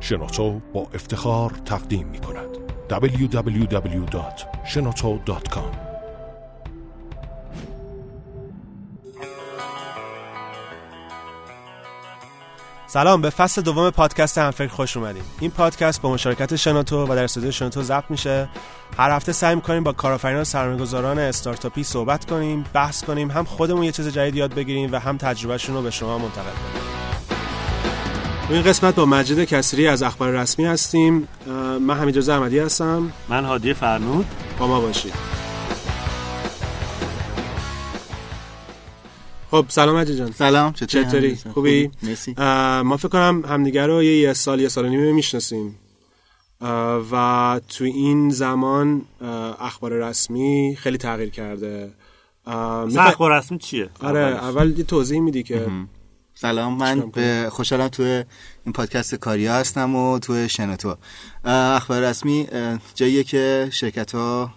شنوتو با افتخار تقدیم می کند. www.shenoto.com سلام به فصل دوم پادکست همفکر خوش اومدیم. این پادکست با مشارکت شنوتو و در استودیو شنوتو ضبط میشه. هر هفته سعی می‌کنیم با کارآفرینان و سرمایه‌گذاران استارتاپی صحبت کنیم بحث کنیم هم خودمون یه چیز جدید یاد بگیریم و هم تجربهشون رو به شما منتقل کنیم. تو این قسمت با مجید کسری از اخبار رسمی هستیم. من حمید احمدی هستم. من هادی فرنود. با ما باشید. خب سلام مجید جان. سلام چطوری؟ خوبی؟ مرسی. ما فکر کنم همدیگه رو یه, یه سال یه سال و نیمه می‌شناسیم. و تو این زمان اخبار رسمی خیلی تغییر کرده. اخبار رسمی چیه؟ آره اول یه توضیح میدی که سلام من به خوشحالم تو این پادکست کاریا هستم و تو شنوتو. اخبار رسمی جاییه که شرکت ها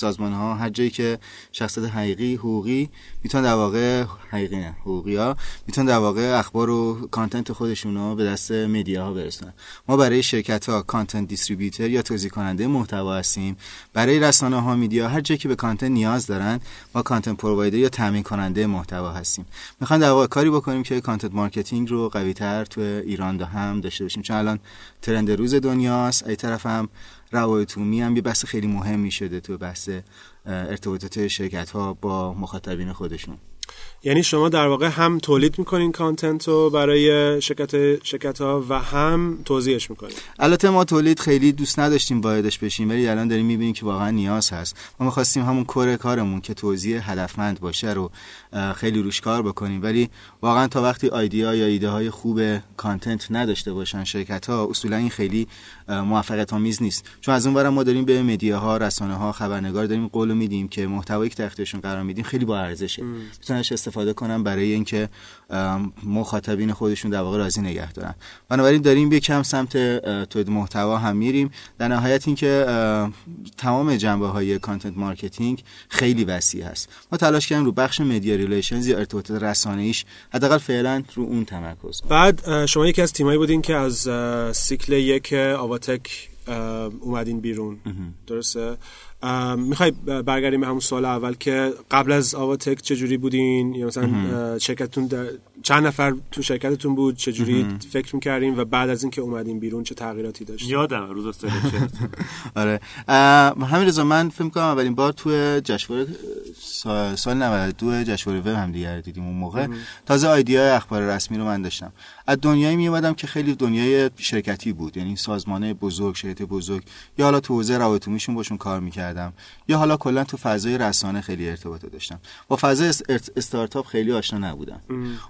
سازمان ها هر جایی که شخصیت حقیقی حقوقی می‌تونن در واقع حقیقی نه حقوقی ها می‌تونن در واقع اخبار و کانتنت خودشون رو به دست مدیا ها برسونن ما برای شرکت ها کانتنت دیستریبیوتر یا توزیع کننده محتوا هستیم. برای رسانه ها media هر جایی که به content نیاز دارن ما content provider یا تامین کننده محتوا هستیم. می‌خوان در واقع کاری بکنیم که content marketing رو قوی تر تو ایران هم داشته باشیم. چون الان trend روز دنیاست. از یه طرف هم روابط عمومی هم یه بحث خیلی مهمی شده تو بحث ارتباطات شرکت ها با مخاطبین خودشون. یعنی شما در واقع هم تولید می‌کنین content رو برای شرکت شرکت ها و هم توزیعش می‌کنین. البته ما تولید خیلی دوست نداشتیم واردش بشیم ولی الان داریم می‌بینیم که واقعا نیاز هست. ما می‌خواستیم همون کور کارمون که توضیح هدفمند باشه رو خیلی روش کار بکنیم. ولی واقعا تا وقتی آیدیا یا ایده های خوب کانتنت نداشته باشن شرکت ها اصولا این خیلی موفقیت آمیز نیست. چون از اون ما داریم به مدیاها رسانه ها خبرنگار داریم قول میدیم که محتوایی که تحتشون قرار میدیم خیلی با ارزشه. میتوننش استفاده کنن برای اینکه مخاطبین خودشون در واقع راضی نگه دارن. بنابراین داریم یه کم سمت تولید محتوا هم میریم. در نهایت اینکه تمام جنبه های content marketing خیلی وسیع هست. ما تلاش کردیم رو بخش media relations یا ارتباطات رسانه ایش حداقل فعلا رو اون تمرکز بعد شما یکی از تیمایی بودین که از cycle یک آواتک اومدین بیرون. درسته؟ می‌خوای برگردیم به همون سال اول که قبل از آواتک چجوری بودین؟ یا مثلا شرکتتون چند نفر تو شرکتتون بود؟ چجوری فکر می‌کردین؟ و بعد از اینکه اومدین بیرون چه تغییراتی داشت یادم روز آره. همین رضا من فکر کنم اولین بار تو جشنواره سال 92 جشنواره وب هم دیگه دیدیم اون موقع. تازه آیدیا اخبار رسمی رو من داشتم. از دنیایی می اومدم که خیلی دنیای شرکتی بود. یعنی سازمانه بزرگ شرکت بزرگ. یا حالا تو حوزه روابط باشون کار می‌کردم. یا حالا کلا تو فضای رسانه خیلی ارتباط داشتم. با فضای استارتاپ خیلی آشنا نبودم.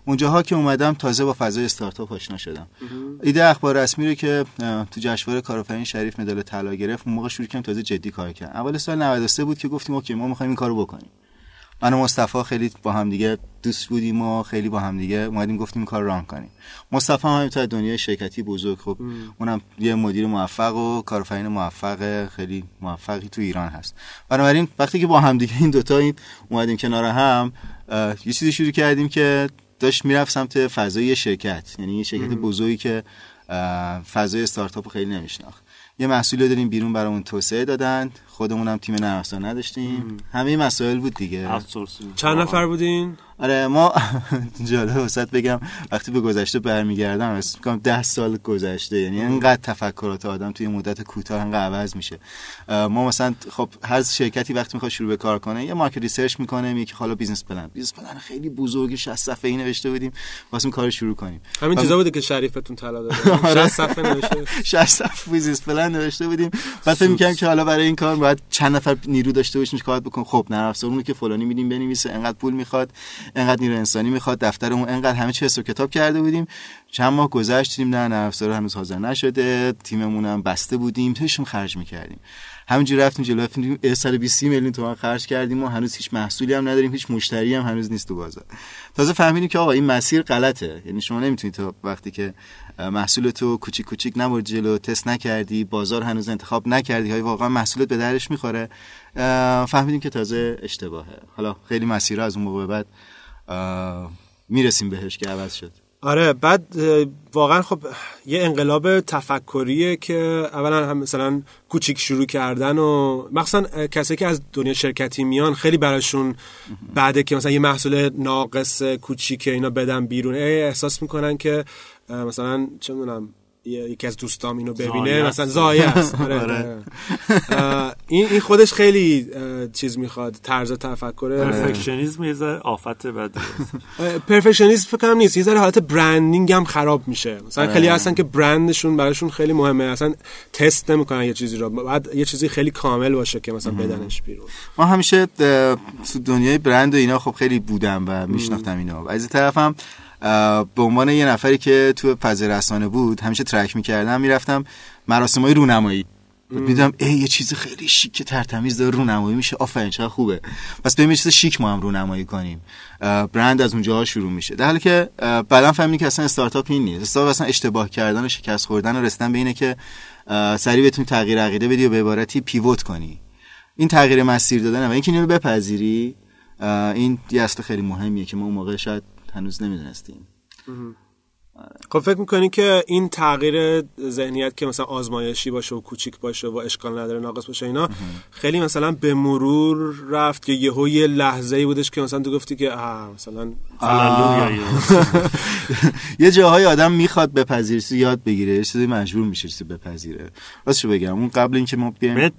اونجاها که اومدم تازه با فضای استارتاپ آشنا شدم. ایده اخبار رسمی رو که تو جشنواره کارآفرین شریف مدال طلا گرفت اون موقع شروع کردم تازه جدی کار کردم. اول سال 93 بود که گفتیم اوکی ما می‌خوایم این کارو بکنیم. من و مصطفی خیلی با هم دیگه دوست بودیم و خیلی با هم دیگه اومدیم گفتیم کار ران کنیم. مصطفی هم تا دنیای شرکتی بزرگ. خب اونم یه مدیر موفق و کارآفرین موفق خیلی موفقی تو ایران هست. بنابراین وقتی که با هم دیگه این دوتا این اومدیم کنار هم یه چیزی شروع کردیم که داشت می‌رفت سمت فضای شرکت. یعنی یه شرکت بزرگی که فضای استارتاپ خیلی نمیشناخت. یه محصولی داریم بیرون برامون توسعه دادن خودمون هم تیم نرم نداشتیم. همه مسائل بود دیگه. چند نفر بودین؟ آره ما جالب وسط بگم وقتی به گذشته برمیگردم اسم می‌کنم ده سال گذشته. یعنی انقدر تفکرات آدم توی مدت کوتاه انقدر عوض میشه. ما مثلا خب هر شرکتی وقتی می‌خواد شروع به کار کنه یه market research می‌کنه میگه حالا business plan. business plan خیلی بزرگ 60 صفحه‌ای نوشته بودیم واسه کار شروع کنیم. همین چیزا بوده که شریفتون طلا داد 60 آره. صفحه نوشته 60 صفحه business plan نوشته بودیم. بعد فکر می‌کنم که حالا برای این کار باید چند نفر نیرو داشته باشیم کار بکن خب نرم افزارمون که فلانی میدیم بنویسه انقدر پول می‌خواد. انقدر نیرو انسانی می‌خواد دفترمون انقدر همه چی حساب کتاب کرده بودیم. چند ماه گذشت دیدیم نه نرم افزار هنوز حاضر نشده. تیممون هم بسته بودیم توشون خرج می‌کردیم. همینجوری رفتیم جلو رفتیم 120 میلیون تومان خرج کردیم و هنوز هیچ محصولی هم نداریم هیچ مشتری هم هنوز نیست تو بازار. تازه فهمیدیم که آقا این مسیر غلطه. یعنی شما نمی‌تونید تا وقتی که محصول تو کوچیک کوچیک نبرد جلو تست نکردی بازار هنوز انتخاب نکردی های واقعا محصولت به درش می‌خوره. فهمیدیم که تازه اشتباهه. حالا خیلی مسیر از اون موقع بعد می‌رسیم بهش که عوض شد. آره بعد واقعا خب یه انقلاب تفکریه که اولا هم مثلا کوچیک شروع کردن و مخصوصا کسی که از دنیا شرکتی میان خیلی براشون بعده که مثلا یه محصول ناقص کوچیک اینا بدن بیرون. احساس می‌کنن که مثلا چه می‌دونم یکی از دوستام اینو ببینه مثلا زایه است. آره. آره. این این خودش خیلی چیز می‌خواد طرز تفکر پرفکشنیسم یه ذره آفت بد پرفکشنیسم فکر کنم نیست یه ذره حالت برندینگ هم خراب میشه. مثلا خیلی هستن که برندشون براشون خیلی مهمه. اصلا تست نمی‌کنن یه چیزی رو. بعد یه چیزی خیلی کامل باشه که مثلا بدنش بیرون. ما همیشه تو دنیای برند و اینا خب خیلی بودم و میشناختم اینا از این طرفم به عنوان یه نفری که تو فضای رسانه بود همیشه ترک می‌کردم می‌رفتم مراسم های رونمایی می‌دونم ای یه چیز خیلی شیک که ترتمیز داره رونمایی میشه. آفرین چقدر خوبه. پس بریم چیز شیک ما هم رونمایی کنیم. برند از اونجاها شروع میشه. در حالی که بعدا فهمیدیم که اصلا استارتاپ این نیست. استارتاپ اصلا اشتباه کردن و شکست خوردن و رسیدن به اینه که سریع بتونی تغییر عقیده بدی و به عبارتی پیوت کنی. این تغییر مسیر دادن و اینکه اینو بپذیری این یه اصل خیلی مهمیه که ما اون موقع شاید هنوز نمی‌دونستیم. خب فکر می‌کنی که این تغییر ذهنیت که مثلا آزمایشی باشه و کوچیک باشه و اشکال نداره ناقص باشه اینا خیلی مثلا به مرور رفت که یهو یه لحظه ای بودش که مثلا تو گفتی که آه مثلا یه جاهای آدم می‌خواد بپذیره یاد بگیره یه چیزی مجبور میشه بپذیره. راستش بگم اون قبل اینکه ما بیایم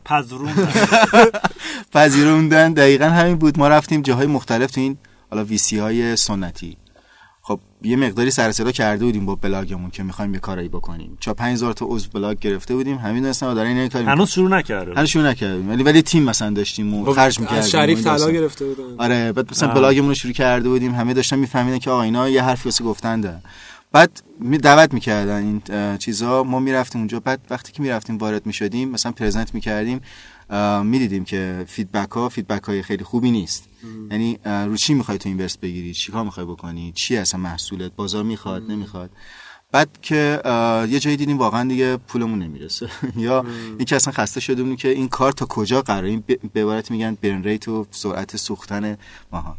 پذیروندن دقیقا همین بود. ما رفتیم جاهای مختلف تو این حالا VC های سنتی. یه مقداری سر صدا کرده بودیم با بلاگمون که می‌خوایم یه کاری بکنیم. چا 5000 تا عضو بلاگ گرفته بودیم. همین اصلا داره این کاری هنوز شروع نکرده هنوز شروع نکردیم. ولی ولی تیم مثلا داشتیم و خب، خرج می‌کردیم شریف طلا گرفته بودیم آره بعد مثلا بلاگمون رو شروع کرده بودیم. همه داشتن میفهمیدن که آقا اینا یه حرفی واسه گفتن بعد می دعوت می‌کردن این چیزا. ما می‌رفتیم اونجا. بعد وقتی که می‌رفتیم وارد می‌شدیم مثلا present می‌کردیم. می‌دیدیم که feedback ها feedback های خیلی خوبی نیست. یعنی رو چی می‌خوای تو universe بگیری؟ چی کار می‌خوای بکنی؟ چی اصلا محصولت؟ بازار می‌خواد؟ نمی‌خواد. بعد که یه جایی دیدیم واقعا دیگه پولمون نمی‌رسه. یا اینکه اصلا خسته شده بودیم که این کار تا کجا قراره؟ این به عبارت میگن burn rate و سرعت سوختن ماها.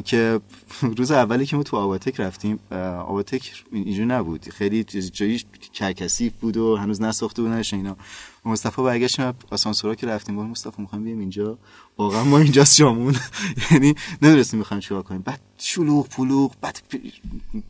که روز اولی که ما تو آواتک رفتیم آواتک اینجور نبود. خیلی جایی کرکسیف بود و هنوز نساخته بودنش اینا. مصطفی برگشتیم آسانسورا که رفتیم با مصطفی می‌خوام بیام اینجا. واقعا ما اینجاست جامون. یعنی نمی‌رسیم می‌خوایم چیکار کنیم. بعد شلوغ پلوغ بعد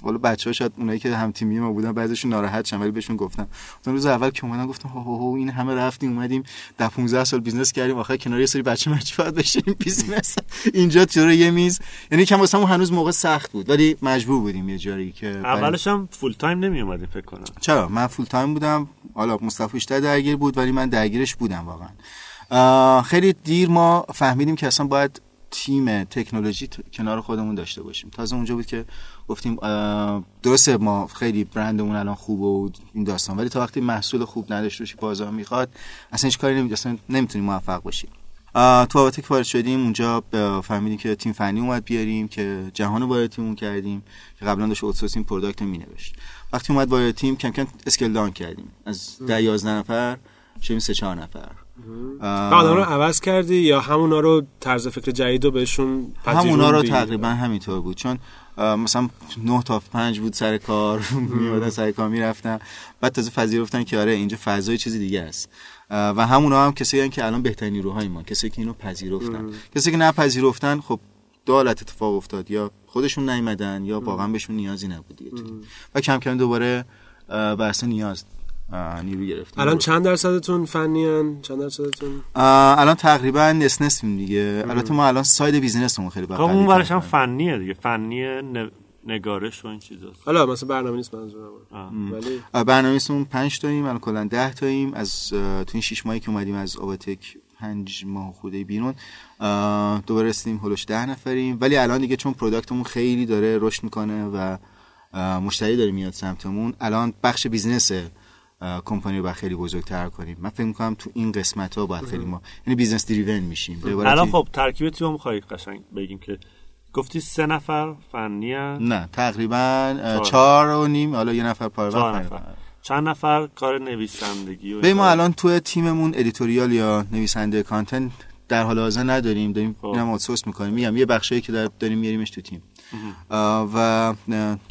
حالا بچه‌ها شاید اونایی که هم تیمی ما بودن بعضیشون ناراحت شدن ولی بهشون گفتم. اون روز اول که اومدن گفتم هو هو این همه رفتیم اومدیم در 15 سال business کردیم آخر کنار یه سری بچه فقط بشینیم business. اینجا چرا یه میز. یعنی کم واسه هنوز موقع سخت بود ولی مجبور بودیم یه جایی که اولش هم full time نمی اومدیم فکر کنم. چرا؟ من full time بودم. حالا مصطفی بیشتر درگیر بود ولی من درگیرش بودم واقعا. خیلی دیر ما فهمیدیم که اصلا باید تیم تکنولوژی کنار خودمون داشته باشیم. تازه اونجا بود که گفتیم درسته ما خیلی برندمون الان خوب و این داستان ولی تا وقتی محصول خوب نداشته باشی بازار می‌خواد اصلا هیچ کاری نمی‌تونیم نمی‌تونیم موفق باشیم تو آواتک وارد شدیم اونجا فهمیدیم که تیم فنی اومد بیاریم که جهان وارد تیمون کردیم که قبلا داشت outsourcing product مینوشت. وقتی اومد وارد تیم کم کم scale down کردیم. از 10 11 نفر شدیم 3 4 نفر. بعد رو عوض کردی یا همونا رو طرز فکر جدید رو بهشون همونا رو تقریبا همینطور بود. چون مثلا 9 تا 5 بود سر کار میومدن سر کار می‌رفتن. بعد تازه پذیرفتن که آره اینجا فضای چیزی دیگه است. و همونا هم کسی که الان بهترین نیروهای ما کسی که اینو پذیرفتن. کسی که نپذیرفتن خب دو حالت اتفاق افتاد. یا خودشون نیومدن یا واقعا بهشون نیازی نبود و کم کم دوباره بر نیاز نیرو گرفتیم. الان چند درصدتون فنی هن؟ چند درصدتون؟ الان تقریبا نس نسیم دیگه. البته ما الان ساید بیزینسمون خیلی خب اون برش هم فنیه دیگه. فنی نگارش و این چیزاست. حالا مثلا برنامه نیست منظورم ولی برنامه نیستمون 5 تاییم الان کلا 10 تاییم. از تو این 6 ماهی که اومدیم از آواتک پنج ماه خوده بیرون دوباره رسیدیم حولوحوش ده نفریم. ولی الان دیگه چون product مون خیلی داره رشد می‌کنه و مشتری داره میاد سمتمون الان بخش business company رو خیلی بزرگتر کنیم. من فکر می‌کنم تو این قسمت ها باید خیلی ما یعنی business driven میشیم. الان خب ترکیب تیم می‌خوای قشنگ بگیم که گفتی سه نفر فنی نه تقریبا چهار و نیم حالا یه نفر پای نفر. چند نفر کار نویسندگی به ما الان تو تیممون editorial یا نویسنده content در حال حاضر نداریم. داریم خب. اینم outsource می‌کنیم. میگم یه بخشی که داریم میاریمش تو تیم. و اه،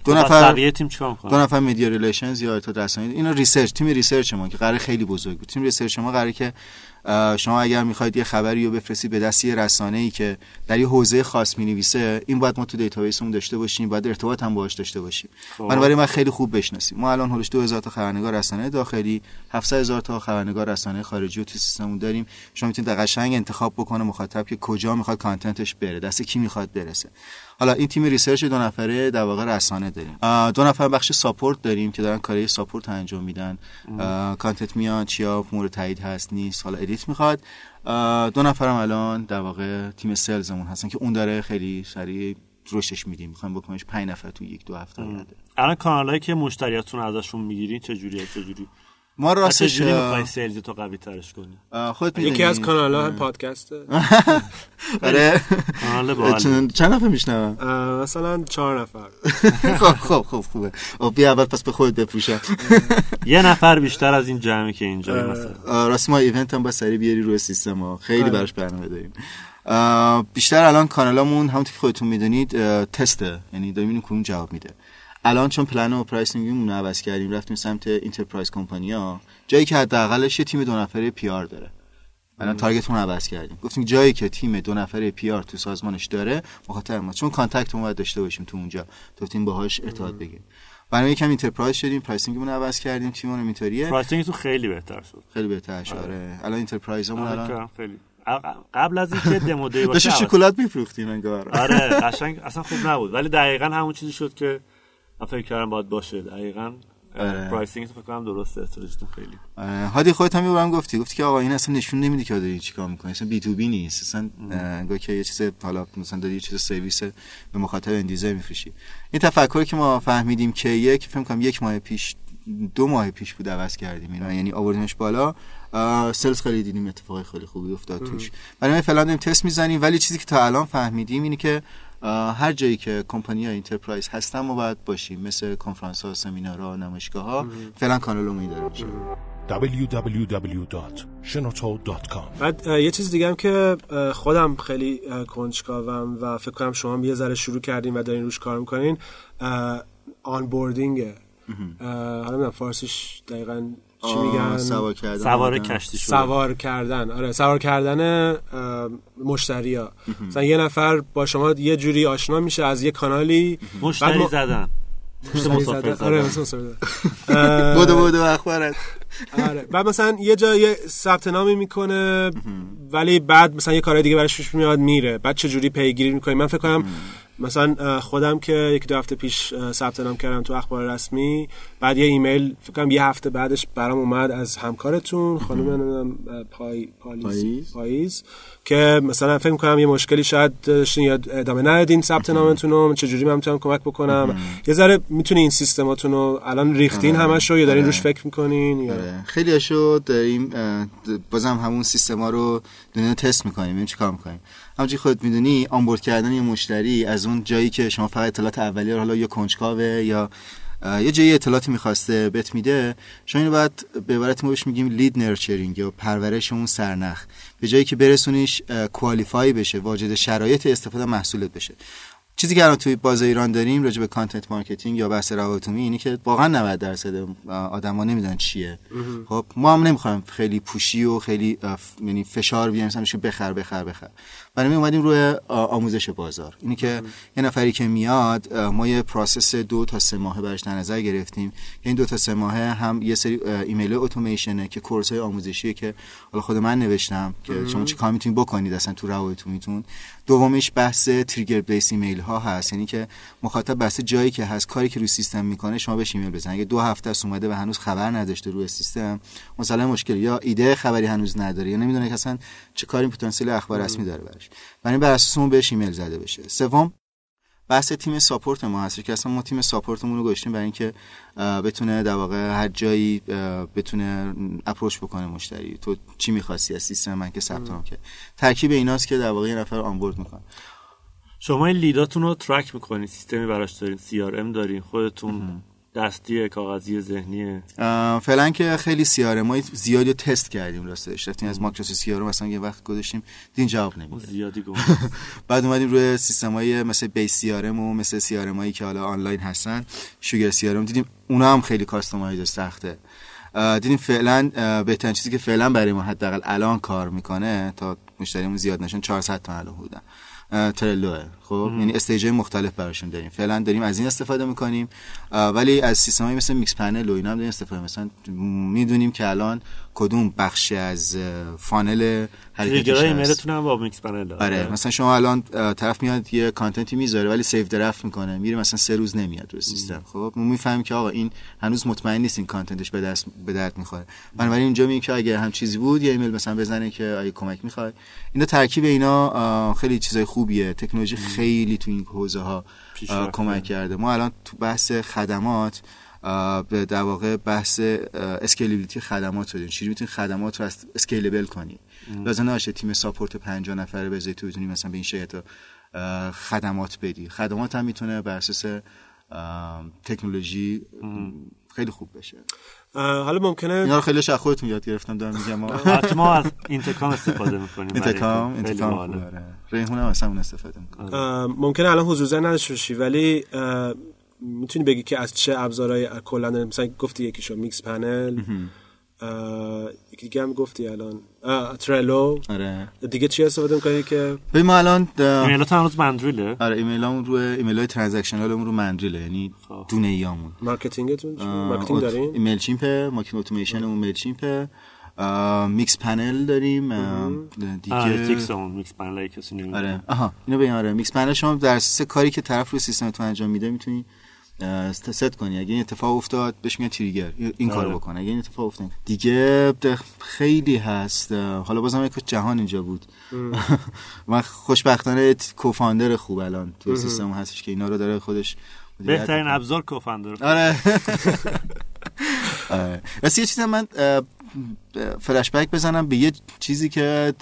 دو نفر تیم؟ دو نفر media relations یا ارتباط رسانه اینا research تیم research ما که قرار خیلی بزرگ بود تیم research ما قراره که شما اگر می‌خواید یه خبری رو بفرستید به دست یه رسانه ای که در یه حوزه خاص می‌نویسه این باید ما تو database مون داشته باشیم باید ارتباط هم باهاش داشته باشیم. خب. بنابراین ما خیلی خوب بشناسیم. ما الان هولش 2000 تا خبرنگار رسانه داخلی 700 هزار تا خبرنگار رسانه خارجی رو تو سیستممون داریم. شما می‌تونید قشنگ انتخاب بکنه مخاطب که کجا می‌خواد content ش بره دست کی می‌خواد برسه. حالا این تیم research دو نفره در واقع رسانه داریم. دو نفر بخش support داریم که دارن کاری support انجام میدن. content میاد چیا مورد تایید هست نیست. حالا edit می‌خواد. دو نفرم الان در واقع تیم sales مون هستن که اون داره خیلی سریع رشدش میدیم. می‌خوایم بکنیمش 5 نفر تو یک دو هفته الان کانالایی که مشتریاتون ازشون می‌گیرین چه جوریه چه جوری ما راستش می‌خوای sales تو قوی ترش کنی. خودت یکی از. کانال ها هم پادکسته آره. باحال چند چند نفر میشنون؟ اه، مثلا چهار نفر. خب خب خب خوبه. بیا اول پس به خودت بپوشم یه نفر بیشتر از این جمعی که اینجا مثلا. آه، راستی ما event هم با سری بیاری روی سیستم ها. خیلی آره. براش برنامه داریم. بیشتر الان کانالامون همونطور که خودتون می‌دونید تسته. یعنی داریم کدوم جواب میده. الان چون پلن و pricing مون رو عوض کردیم رفتیم سمت enterprise company ا جایی که حداقلش یه تیم دو نفره PR داره. الان target مون رو عوض کردیم. گفتیم جایی که تیم دو نفره PR تو سازمانش داره مخاطب ما. چون contact باید داشته باشیم تو اونجا. گفتیم باهاش ارتباط بگیریم. برای یکم enterprise شدیم pricing مون رو عوض کردیم تیممون اینطوریه. پرایسینگ تو خیلی بهتر شد. خیلی بهتر شد آره. الان enterprise مون آره، الان خیلی. قبل از اینکه demo day باشه شکلات میفروختیم انگار. آره قشنگ اصلا خوب نبود. ولی دقیقا همون چیزی شد که من فکر کردم باید باشه. دقیقا. آره. pricing تو فکر کنم درسته. استراتژیتون خیلی. آره، هادی خودت هم یه گفتی. گفتی که آقا این اصلا نشون نمیده که داری چیکار می‌کنی. اصلا B2B نیست. اصلا انگار که یه چیز حالا مثلا داری یه چیز سرویس به مخاطب end user میفروشی. این تفکری که ما فهمیدیم که یک فکر کنم یک ماه پیش دو ماه پیش بود عوض کردیم اینو. یعنی آوردیمش بالا. sales خیلی دیدیم. اتفاقی خیلی خوبی افتاد توش. برای ما فعلا داریم تست می‌زنیم. ولی چیزی که تا الان فهمیدیم اینه که هر جایی که کمپانی ها enterprise هستن ما باید باشیم. مثل کنفرانس ها سمینارها نمایشگاه ها فعلا کانالمون داره میشه. www.shenoto.com بعد یه چیز دیگه هم که خودم خیلی کنجکاوم و فکر کنم شما هم یه ذره شروع کردین و دارین روش کار می‌کنین آنبوردینگه. حالا نمی‌دونم فارسیش دقیقا چی میگن؟ سوار کردن سوار. کشتی شد سوار کردن. آره سوار کردن مشتری ها مثلا یه نفر با شما یه جوری آشنا میشه از یه کانالی مشتری ما- زدن. آره بودو بودو اخبارت. آره. بعد مثلا یه جا یه ثبت نامی می‌کنه ولی بعد مثلا یه کارهای دیگه براش پیش میاد میره. بعد چه جوری پیگیری می‌کنی؟ من فکر کنم مثلا خودم که یک دو هفته پیش ثبت نام کردم تو اخبار رسمی بعد یه ایمیل فکر کنم یه هفته بعدش برام اومد از همکارتون خانم پای پاییز. پاییز که مثلا فکر می‌کنم یه مشکلی شاید داشتین یا ادامه ندادین ثبت نامتون رو چجوری من می‌تونم کمک بکنم یه ذره می‌تونی این سیستماتون رو الان ریختین آره. همش رو یا دارین آره. روش فکر می‌کنین یا آره. خیلی هاشو داریم بازم همون سیستما رو دونه تست می‌کنیم ببینیم چیکار می‌کنیم همونجوری خودت می‌دونی آنبورد کردن یه مشتری از اون جایی که شما فقط اطلاعات اولیه رو حالا یا کنجکاوه یا یه جایی اطلاعاتی می‌خواسته بهت میده شما اینو باید به عبارت ما بهش میگیم لید نرچرینگ یا پرورش اون سرنخ. به جایی که برسونیش کوالیفای بشه واجد شرایط استفاده محصولت بشه. چیزی که الان توی باز ایران داریم راجع به content marketing یا بحث روابط اینه که واقعا 90 درصد آدما نمی‌دونن چیه. خب ما هم نمی‌خوایم خیلی pushy و خیلی یعنی فشار بیاریم مثلا بخر بخر بخر. برای همین اومدیم روی آموزش بازار. اینی که یه نفری که میاد ما یه process دو تا سه ماهه براش در نظر گرفتیم. که این دو تا سه ماهه هم یه سری email automation ه که course های آموزشیه که حالا خود من نوشتم که شما چه کار می‌تونید بکنید اصلا تو روابط عمومیتون دومیش بحث trigger based email ها هست. یعنی که مخاطب بحث جایی که هست کاری که روی سیستم می‌کنه شما بهش ایمیل بزنید. اگه دو هفته است اومده و هنوز خبر نذاشته روی سیستم مثلا مشکل. یا ایده خبری هنوز نداره یا نمی‌دونه که اصلا چه کاری پتانسیل اخبار رسمی داره براش برای بر اساس اون بهش ایمیل زده بشه. سوم بحث تیم support ما هست. که اصلا ما تیم support مون رو گذاشتیم برای اینکه بتونه در واقع هر جایی بتونه approach بکنه مشتری. تو چی می‌خواستی از سیستم من که ثبت نام کرد؟ ترکیب ایناست که در واقع یه نفر onboard می‌کنه. شما این lead اتون رو track می‌کنین سیستمی براش دارین. CRM دارین. خودتون دستی کاغذی ذهنی. فعلا که خیلی CRM های زیادی رو تست کردیم راستش. رفتیم از Microsoft CRM مثلا یه وقت گذاشتیم. دیدیم جواب نمیده. زیادی گفت بعد اومدیم روی سیستم های مثل Base CRM و مثل CRM هایی که حالا آنلاین هستن. Sugar CRM دیدیم اونا هم خیلی customize سخته. دیدیم فعلا بهترین چیزی که فعلا برای ما حداقل الان کار می‌کنه تا مشتریمون زیاد نشن 400 تا الان بودن. Trello ه خب؟ یعنی stage مختلف براشون داریم. فعلا داریم از این استفاده می‌کنیم. ولی از سیستم مثل Mixpanel و اینا هم داریم استفاده مثلا می‌دونیم که الان کدوم بخش از funnel trigger های هست. ایمیلتون هم با Mixpanel داره. آره مثلا شما الان طرف میاد یه content ی می‌ذاره ولی save draft می‌کنه میره مثلا سه روز نمیاد روی سیستم. خب ما می‌فهمیم که آقا این هنوز مطمئن نیست این content ش به دست به درد می‌خوره. بنابراین اینجا میگه که اگه هم چیزی بود یه ایمیل مثلا بزنه که آیا کمک می‌خوای. اینا ترکیب اینا خیلی چیزای خوبیه. تکنولوژی خیلی تو این حوزه ها. کمک کرده. ما الان تو بحث خدمات به در واقع بحث scalability خدمات رو داریم چجوری می‌تونی خدمات رو scalable کنی؟ لازم نباشه تیم support 50 نفره بذاری تو بتونی مثلا به این شرکت خدمات بدی. خدمات هم می‌تونه بر اساس تکنولوژی خیلی خوب بشه. حالا ممکنه اینا رو خیلی از خودتون یاد گرفتم دارم میگم. ما البته ما از Intercom استفاده می‌کنیم. خوبه، آره. ریحون هم اصلا اون استفاده می‌کنه. ممکنه الان حضور ذهن نداشته باشی ولی می‌تونی بگی که از چه ابزارهای کلا؟ مثلا گفتی یکیشو Mixpanel. یکی دیگه هم گفتی الان. Trello آره. دیگه چی استفاده می‌کنی که؟ ببین ما الان اه، ایمیلات هنوز Mandrill ه آره ایمیلامون روی ایمیل های transactional مون رو Mandrill ه یعنی خب. دونه ایامون marketing تون؟ marketing دارین؟ MailChimp marketing automation مون MailChimp Mixpanel داریم دیگه. اون Mixpanel اگه کسی نمی‌دونه آره. آها اینو بگم آره. Mixpanel شما در اساس کاری که طرف روی سیستم تو انجام میده می‌تونی اه، ست کنی. اگه این اتفاق افتاد بهش میگن trigger. این آره. کارو بکن. اگه این اتفاق افتاد دیگه خیلی هست. حالا بازم یک جهان اینجا بود. من خوشبختانه co-founder خوب الان تو سیستم هستش که اینا رو داره خودش بهترین. ابزار کوفندر آره. آره. راستی یه چیزی هم من فلش بک بزنم به یه چیزی که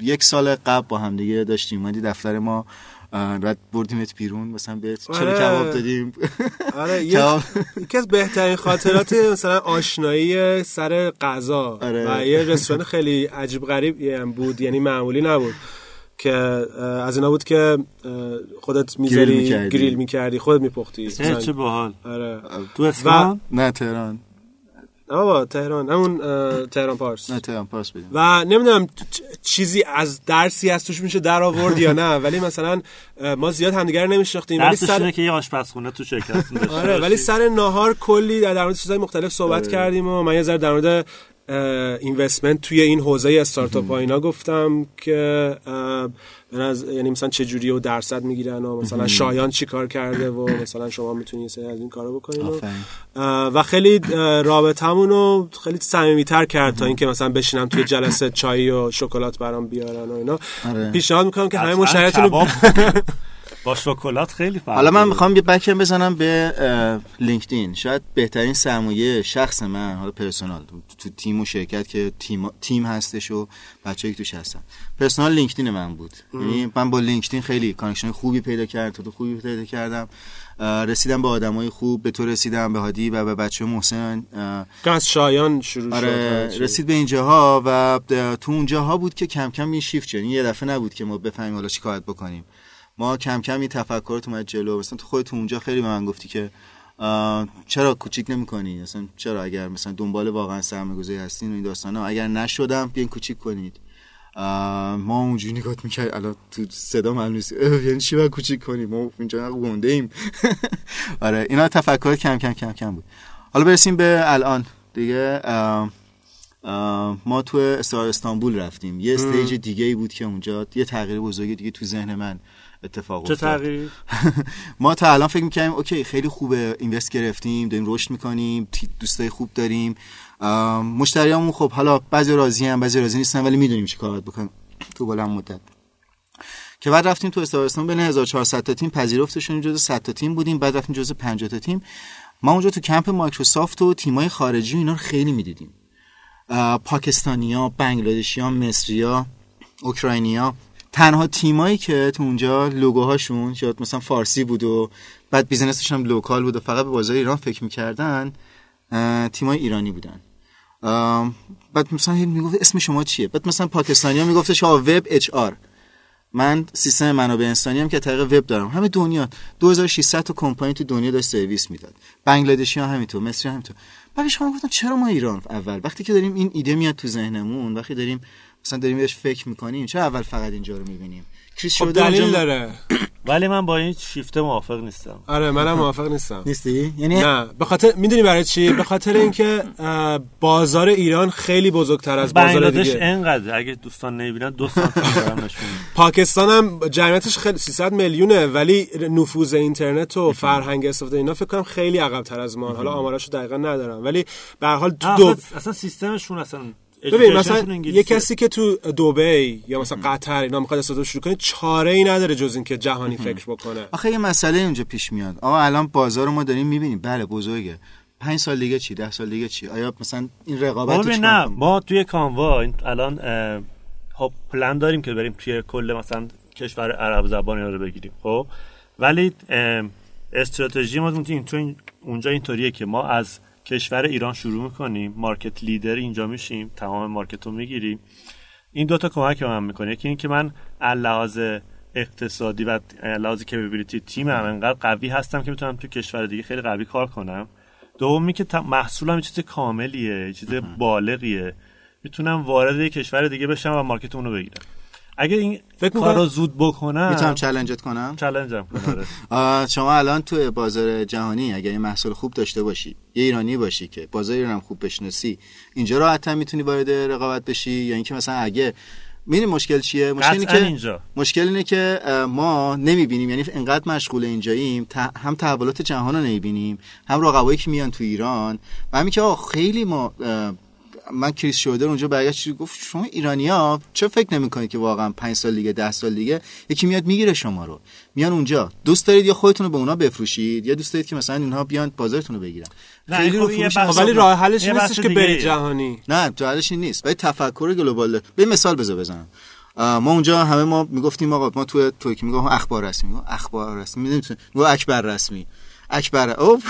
یک سال قبل با هم دیگه داشتیم. اومدی دفتر ما. بعد بردیمت بیرون مثلا به چلو آره. کباب دادیم آره. یکی از بهترین خاطرات مثلا آشنایی سر غذا آره. و یه رستوران خیلی عجیب غریب بود یعنی معمولی نبود که از اینا بود که خودت می‌ذاری می‌کردی. گریل می‌کردی خودت میپختی چه چه باحال آره تو اصفهان نه تهران بابا تهران همون تهران پارس. نه تهران پاس بدیم و نمی‌دونم چیزی از درسی از توش میشه در آورد یا نه ولی مثلا ما زیاد همدیگه رو نمیشناختیم ولی سر اینه که یه آشپزخونه تو داشته آره ولی. سر ناهار کلی در در مورد چیزهای مختلف صحبت کردیم و من یه ذره در مورد اینوستمنت توی این حوزه استارتاپ ها اینا گفتم که نظر- یعنی مثلا چه جوری و درصد می‌گیرن و مثلا شایان چی کار کرده و مثلا شما می‌تونید سری از این کارو بکنین و, و خیلی رابطمون رو خیلی صمیمیت‌تر کرد تا اینکه مثلا بشینم توی جلسه چای و شکلات برام بیارن و اینا. آره. پیشنهاد می‌کنم که همه مشتریاتون رو با شکلات خیلی فرق حالا من. می‌خوام یه بکم بزنم به لینکدین. شاید بهترین سرمایه شخص من حالا پرسونال. تو, تیم و شرکت که تیم, تیم هستش و بچه‌ای که توش هستن. personal LinkedIn من بود. یعنی من با LinkedIn خیلی connection خوبی پیدا کردم تو خوبی پیدا کردم. رسیدم به آدمای خوب به تو رسیدم به هادی و به بچه محسن. که از شایان شروع آره شد رسید به اینجاها و تو اونجاها بود که کم کم این شیفت شد. یعنی یه دفعه نبود که ما بفهمیم حالا چیکار بکنیم. ما کم کم این تفکرات اومد جلو. مثلا تو خودت اونجا خیلی به من گفتی که چرا کوچیک نمی‌کنی؟ مثلا چرا اگر مثلا دنبال واقعا سرمایه‌گذاری هستین و این داستانا اگر نشدم بیاین کوچیک کنید. ما اونجوری نگاه می‌کرد الان تو صدا معلوم نیست. یعنی چی باید کوچیک کنیم؟ ما اینجا گنده ایم. آره اینا تفکر کم کم کم کم بود. حالا برسیم به الان. دیگه ما تو استار استانبول رفتیم. یه استیج دیگه ای بود که اونجا یه تغییر بزرگی دیگه تو ذهن من اتفاق چه تغییر ما تا الان فکر می‌کنیم اوکی خیلی خوبه اینوست گرفتیم داریم رشد می‌کنیم دوستای خوب داریم. مشتریامون خب حالا بعضی راضی هم بعضی راضی نیستن ولی می‌دونیم چی کار بکنیم تو بلند مدت. که بعد رفتیم تو استارستان بین 1400 تا تیم پذیرفتشون جزو 100 تا تیم بودیم بعد رفتیم جزو 50 تا تیم. ما اونجا تو کمپ مایکروسافت و تیمای خارجی اینا رو خیلی می‌دیدیم. پاکستانیا، بنگلادشیا، مصریا، اوکراینیا تنها تیمایی که تو اونجا لوگوهاشون شاید مثلا فارسی بود و بعد business ش هم local بود و فقط به بازار ایران فکر می‌کردن تیمای ایرانی بودن. بعد مثلا می‌گفت اسم شما چیه؟ بعد مثلا پاکستانی ها میگفتش آ WebHR. من سیستم منابع انسانی هم که طریق وب دارم. همه دنیا 2600 تا کمپانی تو دنیا داشت سرویس می‌داد. بنگلادشی ها همینطور مصری همینطور. بعد شما گفتم چرا ما ایران اول؟ وقتی که داریم این ایده میاد تو ذهنمون وقتی داریم مثلا داریم بهش فکر می‌کنیم چرا اول فقط اینجا رو می‌بینیم؟ کریس خب دلیل اونجا- داره. ولی من با این شیفته موافق نیستم. آره منم موافق نیستم. نیستی؟ یعنی نه به خاطر می‌دونی برای چی؟ به خاطر اینکه بازار ایران خیلی بزرگتر از بازار بنگلادش دیگه. انقدر اگه دوستان نمی‌بینن دو سانتی دارم نشون میدم. پاکستان هم جمعیتش خیلی 300 میلیونه ولی نفوذ اینترنت و فرهنگ استفاده اینا فکر کنم خیلی عقب تر از ما. حالا آماراشو دقیقا ندارم. ولی به هر حال تو دو اصلا سیستمشون اصلا ببین مثلا. یه کسی که تو دبی یا مثلا قطر اینا می‌خواد استفاده شروع کنه چاره ای نداره جز اینکه جهانی فکر بکنه. آخه یه مسئله اینجا پیش میاد. آقا الان بازار رو ما داریم می‌بینیم. بله بزرگه. پنج سال دیگه چی؟ ده سال دیگه چی؟ آیا مثلا این رقابت نه؟ ما توی کانوا الان خب پلن داریم که بریم توی کل مثلا کشور عرب زبانی رو بگیریم خب؟ ولی استراتژی ما تو این- اونجا اینطوریه که ما از کشور ایران شروع می‌کنیم. market leader اینجا میشیم. تمام market رو می‌گیریم. این دوتا کمک به من می‌کنه. یکی اینکه من لحاظ اقتصادی و لحاظ capability تیم هم انقدر قوی هستم که می‌تونم تو کشور دیگه خیلی قوی کار کنم. دومی که محصولم یه چیز کاملیه یه چیز بالغیه. می‌تونم وارد یه کشور دیگه بشم و market اونو بگیرم. اگه این فکر کار رو زود بکنم می‌تونم challenge ت کنم؟ challenge م کنم آره. شما الان تو بازار جهانی اگر یه محصول خوب داشته باشی یه ایرانی باشی که بازار ایران خوب بشناسی اینجا راحت‌تر می‌تونی وارد رقابت بشی؟ یا اینکه مثلا اگه می‌دونی مشکل چیه؟ مشکل اینه که اینجا. مشکل اینه که ما نمی‌بینیم یعنی انقدر مشغول اینجاییم هم تحولات جهان رو نمی‌بینیم هم رقبایی که میان تو ایران و همین که خیلی ما من کریس شودر اونجا برگشت چیزی گفت؟ شما ایرانیا چه فکر نمی‌کنید که واقعا پنج سال دیگه ده سال دیگه یکی میاد می‌گیره شما رو؟ میان اونجا. دوست دارید یا خودتون رو به اونا بفروشید یا دوست دارید که مثلا اینها بیان بازارتون رو بگیرن؟ نه، خیلی رو خب خب ولی راه حلش نیستش که بری. جهانی. نه جالش این نیست. ولی تفکر گلوبال به مثال بذار بزنم. ما اونجا همه ما می‌گفتیم آقا ما تو ترکی میگم اخبار رسمی. میگم اخبار رسمی. نمی‌تونه میگم اکبر رسمی. اکبر او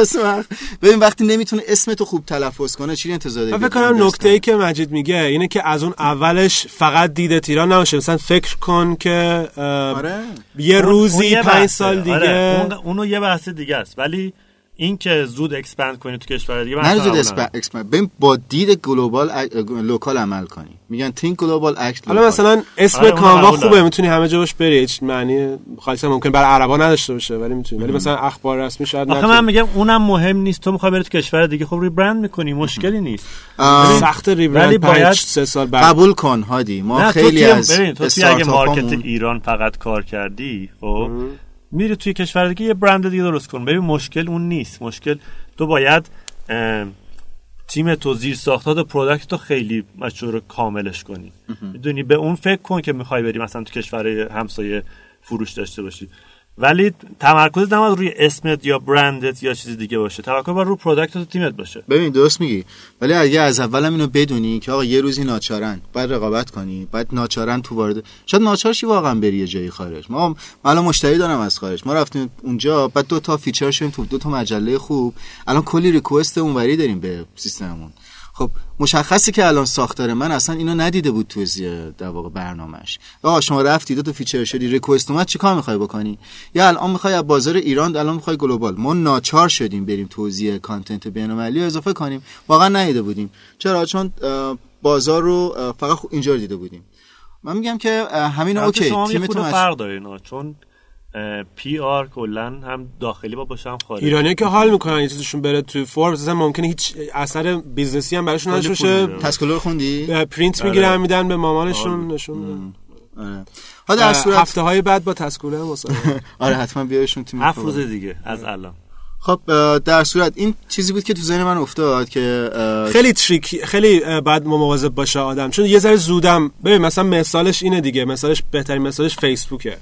اسم ببین وقتی نمی‌تونه اسم تو خوب تلفظ کنه چی انتظار داری فکر کنم؟ نکته ای که مجید میگه اینه که از اون اولش فقط دیدت ایران نباشه مثلا فکر کن که آره یه روزی اون یه پنج بحثه. سال دیگه آره. اون اونو یه بحث دیگه است ولی این که زود اکسپند کنی تو کشور دیگه من نه زود قبول اسپ... ندارم. اکسپ... ببین با دید گلوبال لوکال عمل کنی. میگن تینک گلوبال اکت حالا مثلا اسم آره، کانوا خوبه. می‌تونی همه جا باش بری. هیچ معنی خالص ممکن برای عربا نداشته باشه ولی می‌تونی. ولی مثلا اخبار رسمی شاید آخه. من میگم اونم مهم نیست. تو می‌خوای بری تو کشور دیگه خب ریبرند می‌کنی. مشکلی نیست. سخت ولی ریبرند باید- سه سال بعد. قبول کن هادی. ما خیلی از ببین تو اگه market ایران فقط کار کردی خب؟ میری توی کشور دیگه یه برند دیگه درست کن. ببین مشکل اون نیست. مشکل تو باید تیم تو زیر ساختات product تو خیلی mature کاملش کنی. می‌دونی؟ به اون فکر کن که می‌خوای بری مثلا تو کشور همسایه فروش داشته باشی. ولی تمرکز نباید روی اسمت یا برندت یا چیز دیگه باشه. تمرکز باید روی product تو تیمت باشه. ببین درست میگی. ولی اگه از اولم اینو بدونی که آقا یه روزی ناچارن باید رقابت کنی بعد ناچارن تو وارد شاید ناچارشی واقعا بری یه جایی خارج. ما الان مشتری دارم از خارج. ما رفتیم اونجا بعد دو تا feature شدیم تو دو تا مجله خوب. الان کلی request اونوری داریم به سیستممون. خب مشخصی که الان ساختار من اصلا اینو ندیده بود تو زی- در واقع برنامهش آقا شما رفتی دو تا feature شدی request اومد چیکار می‌خوای بکنی؟ یا الان می‌خوای از بازار ایران الان می‌خوای global. ما ناچار شدیم بریم توزیع content بین‌المللی رو اضافه کنیم. واقعا ندیده بودیم. چرا؟ چون بازار رو فقط اینجا دیده بودیم. من میگم که همین okay خورده از- فرق داره اینا چون PR کلا هم داخلی با باشه هم خارجی ایرانی که حال می‌کنن یه چیزشون بره تو فوربس مثلا ممکنه هیچ اثر business ی هم براشون نداشته باشه. تسکولو رو خوندی؟ پرینت آره. می‌گیرن میدن به مامانشون نشون میدن. آره. ها در صورت هفته های بعد با تسکولو مصاحبه. آره حتما بیارشون تیم هفت. روز دیگه از الان. خب در صورت این چیزی بود که تو ذهن من افتاد که خیلی تریک خیلی باید مواظب باشه آدم. چون یه ذره زودم ببین مثلا مثالش اینه دیگه. مثالش بهترین مثالش فیسبوکه.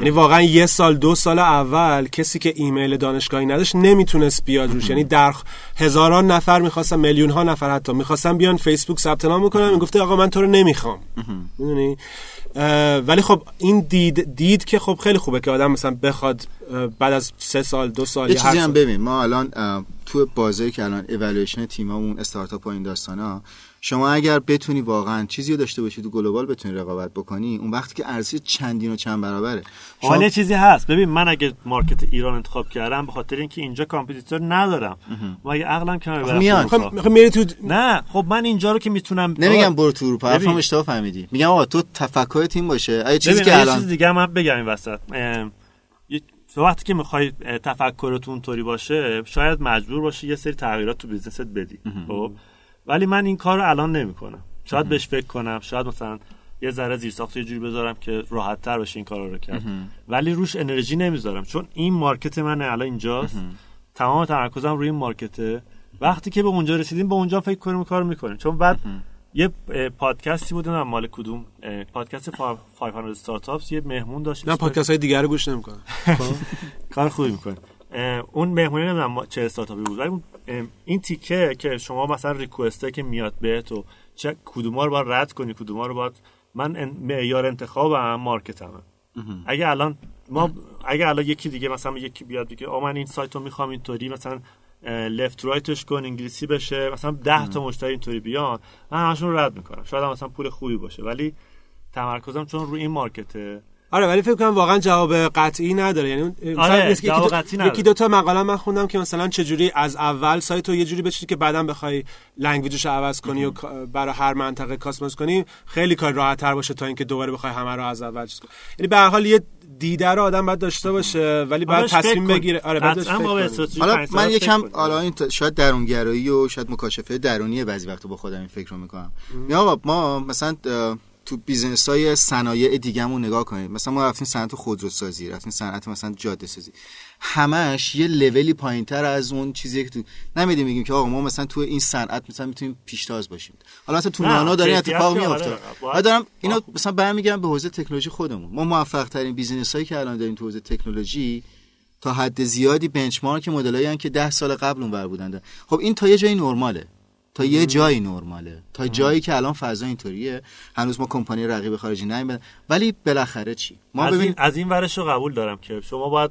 یعنی واقعا یه سال دو سال اول کسی که ایمیل دانشگاهی نداشت نمی‌تونست بیاد روش. یعنی در هزاران نفر می‌خواستن میلیون ها نفر حتی می‌خواستن بیان فیسبوک ثبت نام بکنن. می‌گفته آقا من تو رو نمی‌خوام. می‌دونی؟ ولی خب این دید دید که خب خیلی خوبه که آدم مثلا بخواد بعد از سه سال دو سال یه چیزی هم ببین ما الان تو بازاری که الان اِوالویشن تیمامون استارتاپ و این داستانا شما اگر بتونی واقعا چیزی رو داشته باشی تو global بتونی رقابت بکنی اون وقتی که ارزش چندین و چند برابره. شما حالا یه چیزی هست. ببین من اگه market ایران انتخاب کردم به خاطر اینکه اینجا competitor ندارم. و اگه عقلم کنار برم میان. اروپا. خب میری تو نه خب من اینجا رو که می‌تونم نمیگم برو تو اروپا. حرفم. اشتباه فهمیدی. میگم آقا تو تفکر تیم باشه. اگه چیزی ببین که یه الان چیز دیگه من بگم این وسط. اه، وقتی که می‌خوای تفکرتون طوری باشه شاید مجبور باشی یه سری تغییرات تو business ت بدی خب؟ ولی من این کار رو الان نمی‌کنم. شاید بهش فکر کنم شاید مثلا یه ذره زیر ساخت یه جوری بذارم که راحت تر باشه این کار رو کرد. ولی روش انرژی نمی‌ذارم چون این market من الان اینجاست. تمام تمرکزم روی این market ه. وقتی که به اونجا رسیدیم به اونجا فکر کنیم کار می‌کنیم. چون بعد یه پادکستی بود نمی‌دونم مال کدوم پادکست فا- 500 استارتاپس. یه مهمون داشت. نه پادکست های دیگر رو گوش نمی‌کنم. کار خوبی می‌کنه. اون مهمونی نمی‌دونم چه استارتاپی بود ولی این تیکه که شما مثلا ریکوسته که میاد بهت و چه کدوما رو باید رد کنی کدوما رو باید من معیار انتخابم مارکتمه. اگه الان ما اگه الان یکی دیگه مثلا یکی بیاد بگه آ من این سایت رو می‌خوام اینطوری مثلا left right ش کن انگلیسی بشه. مثلا 10 تا مشتری اینطوری بیان من همشون رو رد می‌کنم. شاید هم مثلا پول خوبی باشه ولی تمرکزم چون روی این market ه. آره ولی فکر کنم واقعا جواب قطعی نداره یعنی آره، جواب دو- قطعی نداره. یکی دو تا مقاله من خوندم که مثلا چجوری از اول سایت رو یه جوری بچینی که بعدا بخوای language ش عوض کنی و برای هر منطقه customize کنی خیلی کار راحت تر باشه تا اینکه دوباره بخوای همه رو از اول چیز کنی یعنی به هر حال یه دیده رو آدم باید داشته باشه ولی باید فکر تصمیم. بگیره آره. استراتژی حالا من یکم. حالا این شاید درونگرایی و شاید مکاشفه درونی بعضی وقتا با خودم این فکر رو می‌کنم یا آقا ما مثلا تو business های صنایع دیگه‌مون نگاه کنید. مثلا ما رفتیم صنعت خودروسازی رفتیم صنعت مثلا جاده سازی همش یه لولی پایینتر از اون چیزی که تو نمیدیم میگیم که آقا ما مثلا تو این صنعت مثلا می‌تونیم پیشتاز باشیم. حالا مثلا تو نه، نانو داره اتفاق میفته آره، من دارم اینو. مثلا برمیگردم به حوزه تکنولوژی خودمون. ما موفق ترین business هایی که الان داریم تو حوزه تکنولوژی تا حد زیادی benchmark مدلایی که ده سال قبل اونور بودن. خب این تا یه جایی نرماله. تا یه جایی نرماله. تا جایی که الان فضا اینطوریه. هنوز ما کمپانی رقیب خارجی نیومدن ولی بالاخره چی؟ ما از ببین این از این ورش رو قبول دارم که شما باید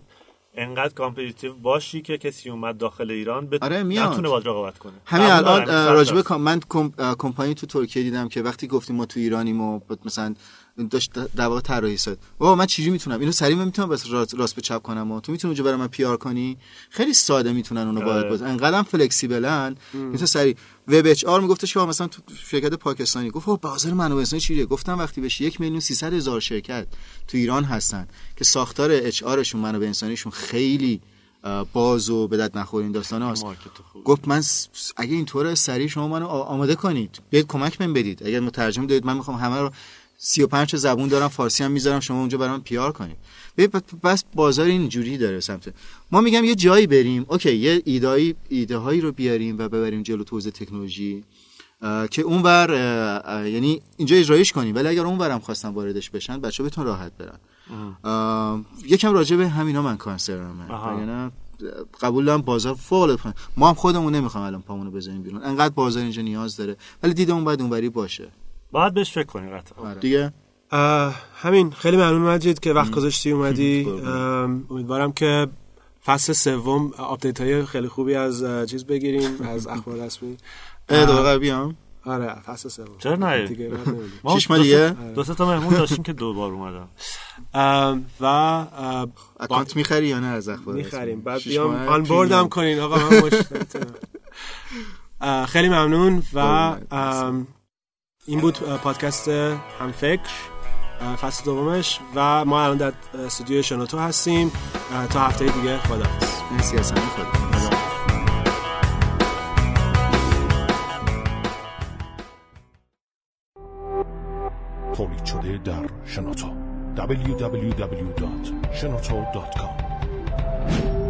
انقدر competitive باشی که کسی اومد داخل ایران بت... آره، میاد. نتونه باید رقابت کنه. همین الان راجبه من کمپانی تو ترکیه دیدم که وقتی گفتیم ما تو ایرانیم و مثلا داشت در واقع طراحی سایت بابا من چجوری می‌تونم؟ اینو سریع من می‌تونم بس راست, راست به چپ کنم و تو می‌تونی اونجا برای من PR کنی؟ خیلی ساده می‌تونن اونو وارد. باز انقدرم flexible ن. می‌تونه سریع WebHR میگفتش که مثلا تو شرکت پاکستانی. گفت آقا بازار منابع انسانی چیه؟ گفتم وقتی بشه یک میلیون 300 هزار شرکت تو ایران هستن که ساختار HR شون منابع انسانیشون خیلی باز و به درد نخور این داستان هاست. گفت من اگه اینطوره سریع شما منو آماده کنید. بیاید کمک من بدید. اگر مترجم دارید من می‌خوام همه رو 35 تا زبون دارم فارسی هم می‌ذارم شما اونجا برام PR کنید بس بازار اینجوری داره سمت. ما میگم یه جایی بریم okay یه ایدایی ایده هایی رو بیاریم و ببریم جلو تو حوزه تکنولوژی که اونور یعنی اینجا اجرایش کنیم. ولی اگر اونورم خواستن واردش بشن بچه بتون راحت برن. یکم راجع به همینا من. وگرنه قبول دارم بازار فوق العاده پایین. ما هم خودمون نمی‌خوام الان پامونو بزنیم بیرون. انقدر بازار اینجا نیاز داره. ولی دیدمون باید اونوری باشه. باید بهش فکر کنی قطعا. دیگه؟ اه، همین خیلی ممنون مجید که وقت گذاشتی اومدی. امیدوارم که فصل سوم update های خیلی خوبی از چیز بگیریم از اخبار رسمی. دوباره بیام آره فصل سوم. چرا نه؟ دیگه. ما شش دیگه؟ سه- دو سه تا مهمون داشتیم که دو بار اومدن. ام، و account می‌خری یا نه از اخبار می‌خریم. بعد بیام onboard م. کنین آقا من خیلی ممنون و. ام، این بود پادکست هم فکر اه، فصل دومش و ما الان در استودیو شنوتو هستیم. تا هفته دیگه خداحافظ. مرسی از همه خدا تولید شده در شنوتو. www.shenoto.com